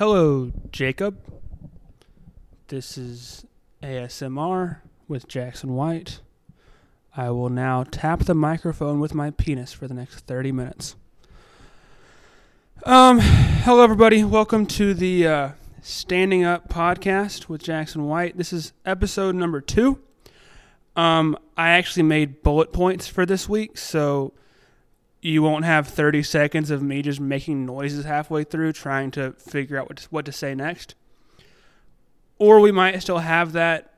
Hello, Jacob. This is ASMR with Jackson White. I will now tap the microphone with my penis for the next 30 minutes. Um, hello, everybody. Welcome to the uh, Standing Up podcast with Jackson White. This is episode number two. Um, I actually made bullet points for this week, so you won't have 30 seconds of me just making noises halfway through trying to figure out what to, what to say next. Or we might still have that.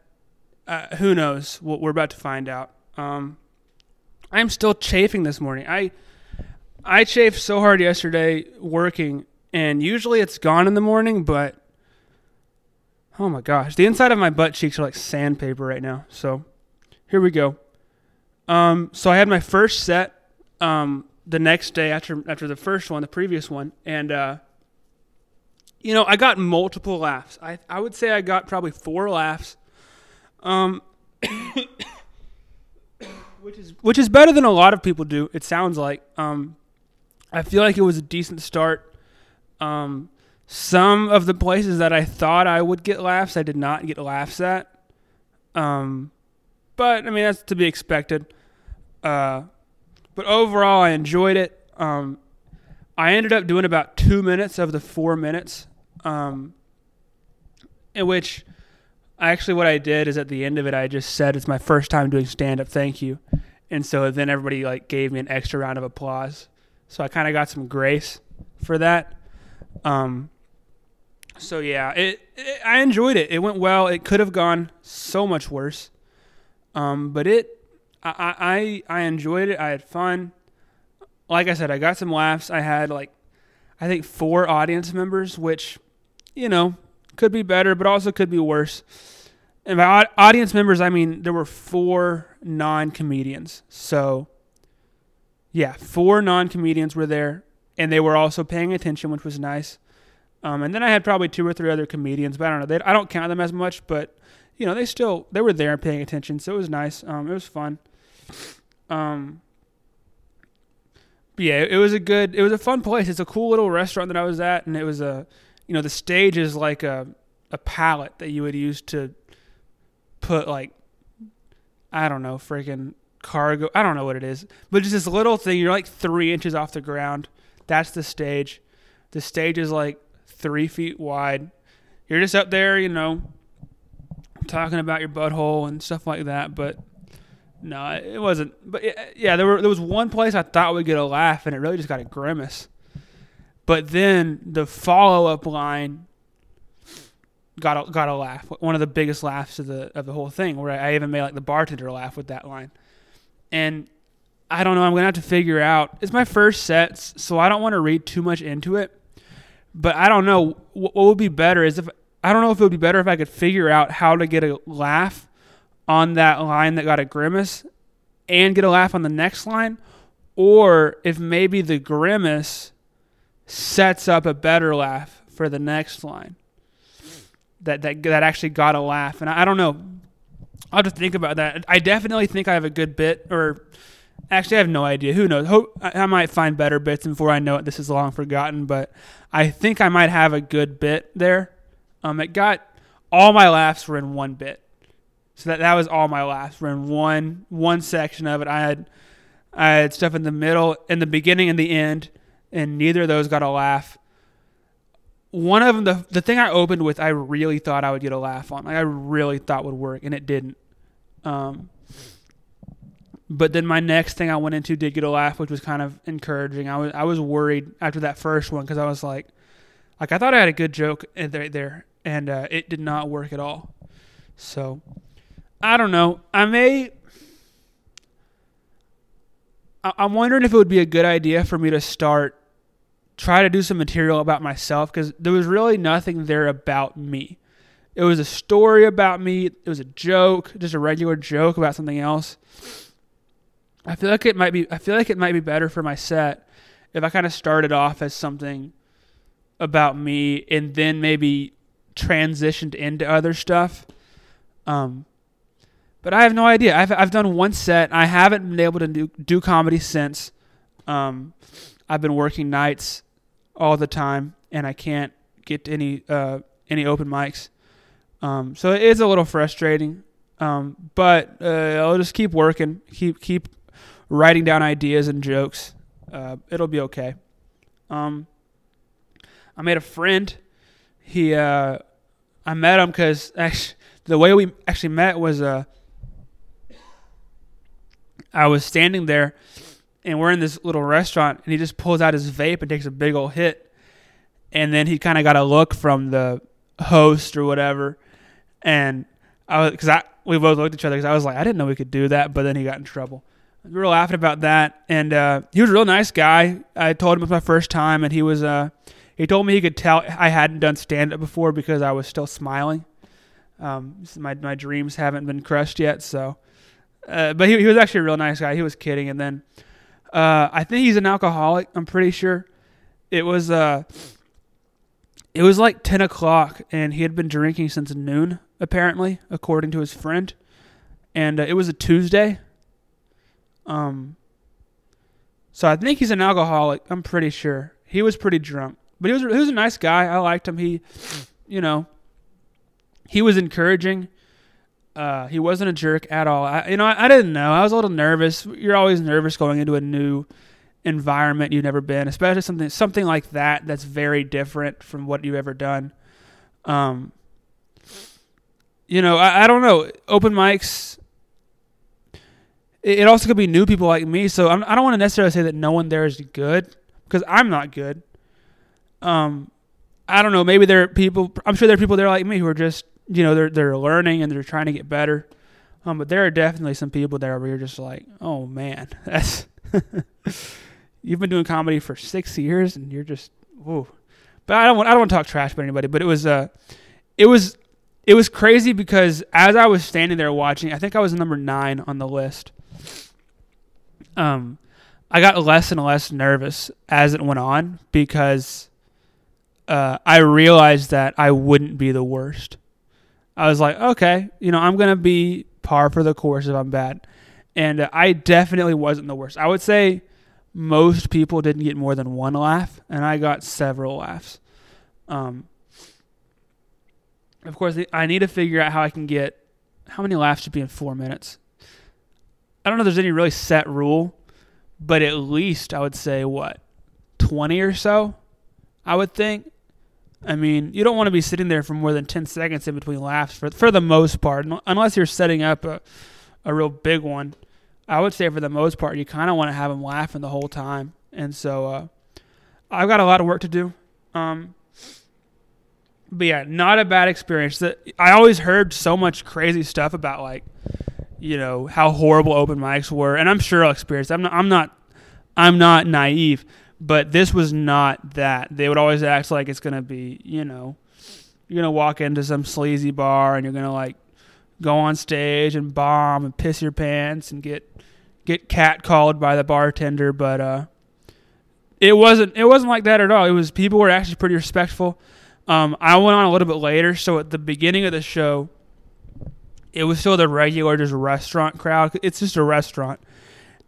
Uh, who knows? What we're about to find out. Um, I'm still chafing this morning. I I chafed so hard yesterday working, and usually it's gone in the morning, but oh my gosh, the inside of my butt cheeks are like sandpaper right now. So here we go. Um, so I had my first set um, the next day after after the first one, the previous one, and uh, you know I got multiple laughs. I I would say I got probably four laughs, um, which is which is better than a lot of people do. It sounds like. Um, I feel like it was a decent start. Um, some of the places that I thought I would get laughs, I did not get laughs at. Um, but I mean that's to be expected. Uh, but overall, I enjoyed it. Um, I ended up doing about two minutes of the four minutes, um, in which actually what I did is at the end of it, I just said it's my first time doing stand up. Thank you, and so then everybody like gave me an extra round of applause. So I kind of got some grace for that. Um, so yeah, it, it, I enjoyed it. It went well. It could have gone so much worse, um, but it I, I I enjoyed it. I had fun. Like I said, I got some laughs. I had like I think four audience members, which you know could be better, but also could be worse. And by audience members, I mean there were four non-comedians. So yeah, four non-comedians were there, and they were also paying attention, which was nice. Um, and then I had probably two or three other comedians, but I don't know. They, I don't count them as much, but you know they still they were there and paying attention, so it was nice. Um, it was fun. Um, yeah, it was a good, it was a fun place. It's a cool little restaurant that I was at, and it was a, you know, the stage is like a a pallet that you would use to put like, I don't know, freaking cargo. I don't know what it is, but just this little thing. You're like three inches off the ground. That's the stage. The stage is like three feet wide. You're just up there, you know, talking about your butthole and stuff like that, but no, it wasn't. But yeah, there were there was one place I thought we'd get a laugh, and it really just got a grimace. But then the follow up line got a, got a laugh. One of the biggest laughs of the of the whole thing, where I even made like the bartender laugh with that line. And I don't know. I'm gonna have to figure out. It's my first sets, so I don't want to read too much into it. But I don't know what would be better is if I don't know if it would be better if I could figure out how to get a laugh on that line that got a grimace and get a laugh on the next line, or if maybe the grimace sets up a better laugh for the next line that that that actually got a laugh. And I, I don't know. I'll have to think about that. I definitely think I have a good bit, or actually, I have no idea. Who knows? Hope I, I might find better bits before I know it. This is long forgotten, but I think I might have a good bit there. Um, it got all my laughs were in one bit. So that that was all my were in one one section of it. I had I had stuff in the middle, in the beginning, and the end, and neither of those got a laugh. One of them, the the thing I opened with, I really thought I would get a laugh on. Like I really thought would work, and it didn't. Um, but then my next thing I went into did get a laugh, which was kind of encouraging. I was I was worried after that first one because I was like, like I thought I had a good joke right there, and uh, it did not work at all. So I don't know. I may. I'm wondering if it would be a good idea for me to start try to do some material about myself because there was really nothing there about me. It was a story about me. It was a joke, just a regular joke about something else. I feel like it might be. I feel like it might be better for my set if I kind of started off as something about me and then maybe transitioned into other stuff. Um, but I have no idea. I've I've done one set. I haven't been able to do, do comedy since. Um, I've been working nights all the time, and I can't get any uh, any open mics. Um, so it is a little frustrating, um, but uh, I'll just keep working, keep keep writing down ideas and jokes. Uh, it'll be okay. Um, I made a friend. He, uh, I met him because the way we actually met was uh, I was standing there, and we're in this little restaurant, and he just pulls out his vape and takes a big old hit, and then he kind of got a look from the host or whatever, and I was because I we both looked at each other because I was like I didn't know we could do that, but then he got in trouble. We were laughing about that, and uh, he was a real nice guy. I told him it was my first time, and he was uh, he told me he could tell I hadn't done stand up before because I was still smiling. Um, my my dreams haven't been crushed yet, so. Uh, but he, he was actually a real nice guy. He was kidding, and then uh, I think he's an alcoholic. I'm pretty sure. It was uh, it was like ten o'clock, and he had been drinking since noon, apparently, according to his friend. And uh, it was a Tuesday. Um. So I think he's an alcoholic. I'm pretty sure he was pretty drunk, but he was he was a nice guy. I liked him. He, you know, he was encouraging. Uh, he wasn't a jerk at all. I, you know, I, I, didn't know. I was a little nervous. You're always nervous going into a new environment you've never been, especially something something like that that's very different from what you've ever done. Um, you know, I, I don't know. Open mics. It, it also could be new people like me, so I'm, I do not want to necessarily say that no one there is good because I'm not good. Um, I don't know. Maybe there are people. I'm sure there are people there like me who are just you know they're they're learning and they're trying to get better. Um, but there are definitely some people there where you're just like, oh man, that's you've been doing comedy for six years and you're just whoa. But I don't want I don't want to talk trash about anybody. But it was uh, it was it was crazy because as I was standing there watching, I think I was number nine on the list. Um, I got less and less nervous as it went on because uh, I realized that I wouldn't be the worst. I was like, okay, you know, I'm gonna be par for the course if I'm bad, and uh, I definitely wasn't the worst. I would say most people didn't get more than one laugh, and I got several laughs. Um, of course, I need to figure out how I can get how many laughs should be in four minutes. I don't know if there's any really set rule, but at least I would say what twenty or so. I would think. I mean, you don't want to be sitting there for more than 10 seconds in between laughs for, for the most part, unless you're setting up a, a real big one. I would say for the most part, you kind of want to have them laughing the whole time. And so uh, I've got a lot of work to do. Um, but yeah, not a bad experience. I always heard so much crazy stuff about like, you know, how horrible open mics were, and I'm sure I'll experience. I'm not. I'm not. I'm not naive but this was not that. They would always act like it's gonna be, you know, you're gonna walk into some sleazy bar and you're gonna like go on stage and bomb and piss your pants and get get catcalled by the bartender, but uh, it wasn't it wasn't like that at all. It was people were actually pretty respectful. Um, I went on a little bit later, so at the beginning of the show, it was still the regular just restaurant crowd. It's just a restaurant,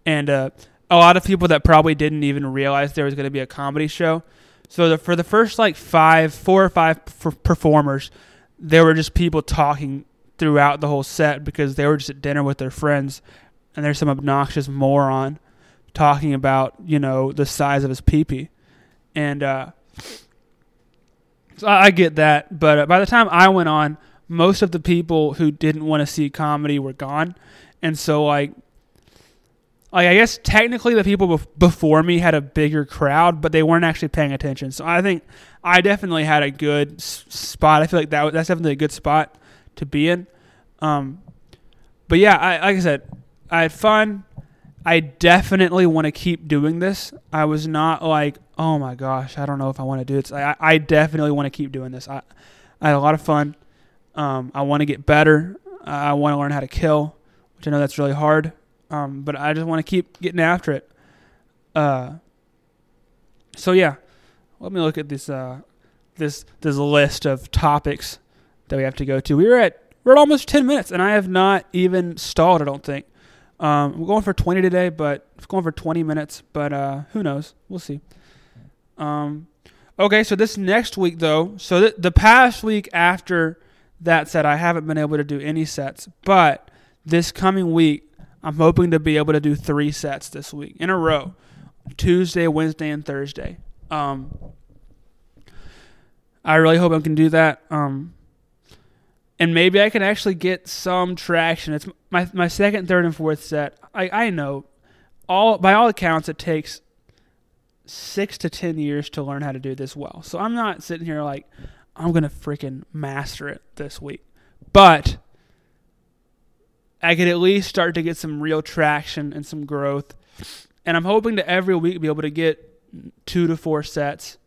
and uh, a lot of people that probably didn't even realize there was going to be a comedy show. So the, for the first like five, four or five performers, there were just people talking throughout the whole set because they were just at dinner with their friends, and there's some obnoxious moron talking about you know the size of his peepee, and uh, so I, I get that. But uh, by the time I went on, most of the people who didn't want to see comedy were gone, and so like like I guess technically the people before me had a bigger crowd, but they weren't actually paying attention. So I think I definitely had a good spot. I feel like that that's definitely a good spot to be in. Um, but yeah, I, like I said, I had fun. I definitely want to keep doing this. I was not like, oh my gosh, I don't know if I want to do it. I, I definitely want to keep doing this. I, I had a lot of fun. Um, I want to get better. I want to learn how to kill, which I know that's really hard. Um, but I just want to keep getting after it. Uh, so yeah, let me look at this uh, this this list of topics that we have to go to. We're at we're at almost ten minutes, and I have not even stalled. I don't think. Um, we're going for twenty today, but it's going for twenty minutes. But uh, who knows? We'll see. Um, Okay, so this next week though, so th- the past week after that set, I haven't been able to do any sets, but this coming week, I'm hoping to be able to do three sets this week in a row, Tuesday, Wednesday, and Thursday. Um, I really hope I can do that. Um, and maybe I can actually get some traction. It's my my second, third, and fourth set. I I know, all by all accounts, it takes six to ten years to learn how to do this well. So I'm not sitting here like I'm gonna freaking master it this week, but I could at least start to get some real traction and some growth. And I'm hoping to every week be able to get two to four sets.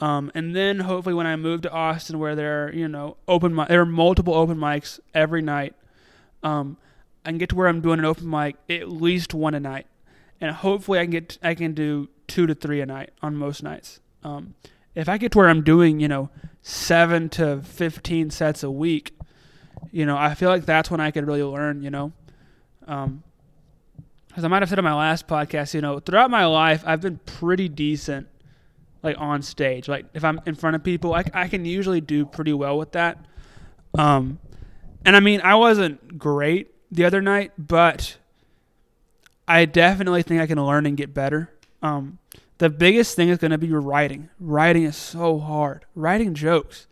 Um, and then hopefully when I move to Austin, where there are you know open mi- there are multiple open mics every night, um, I can get to where I'm doing an open mic at least one a night, and hopefully I can get I can do two to three a night on most nights. Um, if I get to where I'm doing you know seven to fifteen sets a week, you know I feel like that's when I could really learn. You know, um, as I might have said in my last podcast, you know, throughout my life I've been pretty decent like on stage. Like if I'm in front of people, I, I can usually do pretty well with that. Um, and I mean, I wasn't great the other night, but I definitely think I can learn and get better. Um, the biggest thing is going to be writing. Writing is so hard. Writing jokes,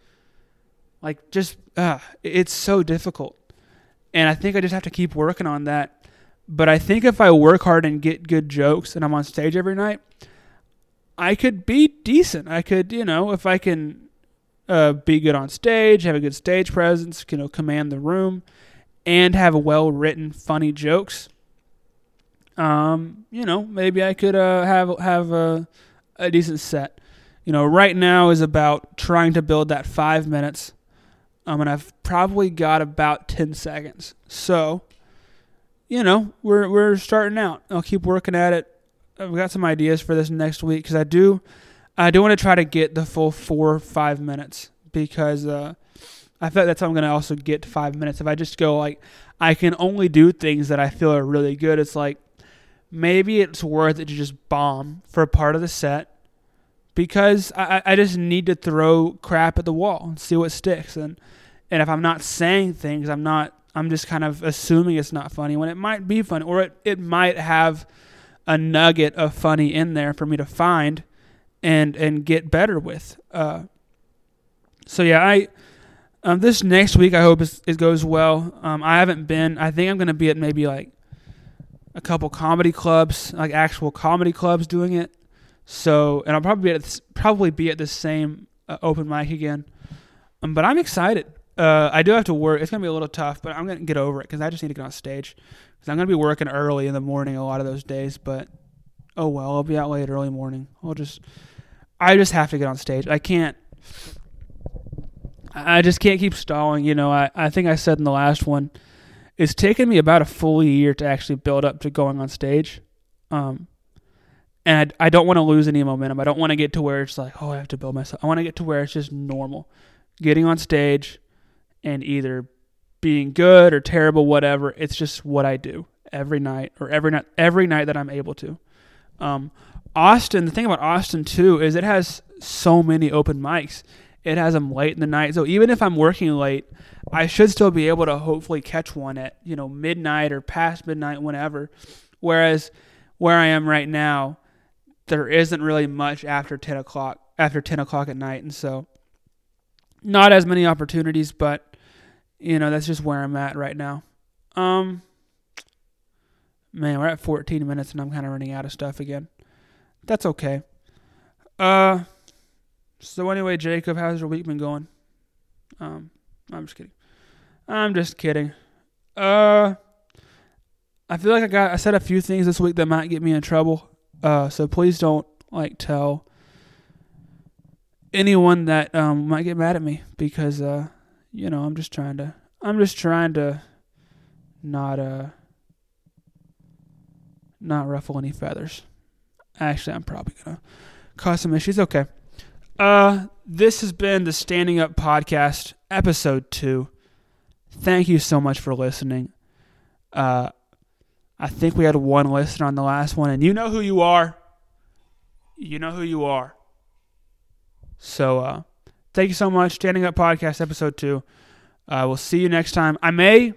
like just, uh, it's so difficult. And I think I just have to keep working on that. But I think if I work hard and get good jokes and I'm on stage every night, I could be decent. I could, you know, if I can uh, be good on stage, have a good stage presence, you know, command the room, and have well written, funny jokes. Um, you know, maybe I could uh, have have a, a decent set. You know, right now is about trying to build that five minutes. Um, and I've probably got about ten seconds. So, you know, we're we're starting out. I'll keep working at it. I've got some ideas for this next week because I do, I do want to try to get the full four or five minutes because uh, I feel like that's how I'm gonna also get to five minutes. If I just go like, I can only do things that I feel are really good. It's like maybe it's worth it to just bomb for a part of the set because I, I just need to throw crap at the wall and see what sticks. And and if I'm not saying things, I'm not. I'm just kind of assuming it's not funny when it might be funny, or it, it might have a nugget of funny in there for me to find and and get better with. Uh, so yeah, I um, this next week I hope it goes well. Um, I haven't been. I think I'm gonna be at maybe like a couple comedy clubs, like actual comedy clubs doing it. So and I'll probably be at this, probably be at the same uh, open mic again. Um, but I'm excited. Uh, I do have to work. It's gonna be a little tough, but I'm gonna get over it because I just need to get on stage. Because I'm gonna be working early in the morning a lot of those days. But oh well, I'll be out late early morning. I'll just, I just have to get on stage. I can't. I just can't keep stalling. You know, I, I think I said in the last one, it's taken me about a full year to actually build up to going on stage. Um, and I, I don't want to lose any momentum. I don't want to get to where it's like, oh, I have to build myself. I want to get to where it's just normal. Getting on stage and either being good or terrible, whatever. It's just what I do every night or every night, every night that I'm able to. Um, Austin, the thing about Austin too is it has so many open mics. It has them late in the night. So even if I'm working late, I should still be able to hopefully catch one at, you know, midnight or past midnight, whenever. Whereas where I am right now, there isn't really much after 10 o'clock, after 10 o'clock at night. And so not as many opportunities, but you know, that's just where I'm at right now. Um, man, we're at 14 minutes and I'm kind of running out of stuff again. That's okay. Uh, so anyway, Jacob, how's your week been going? Um, I'm just kidding. I'm just kidding. Uh, I feel like I got I said a few things this week that might get me in trouble. Uh, so please don't like tell anyone that um might get mad at me because uh, you know, I'm just trying to I'm just trying to not uh not ruffle any feathers. Actually, I'm probably gonna cause some issues. Okay. Uh, this has been the Standing Up Podcast, episode two. Thank you so much for listening. Uh, I think we had one listener on the last one, and you know who you are. You know who you are. So uh, thank you so much. Standing Up Podcast, episode two. Uh, we'll see you next time. I may.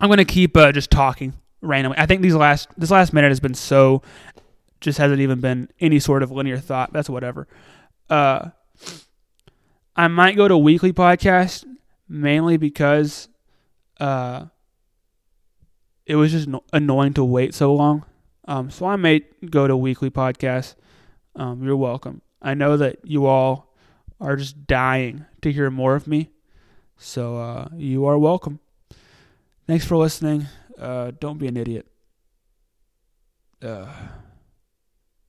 I'm gonna keep uh, just talking randomly. I think these last this last minute has been so just hasn't even been any sort of linear thought. That's whatever. Uh, I might go to weekly podcast mainly because uh, it was just annoying to wait so long. Um, so I may go to weekly podcasts. Um, you're welcome. I know that you all are just dying to hear more of me. So uh, you are welcome. Thanks for listening. Uh, don't be an idiot. Uh.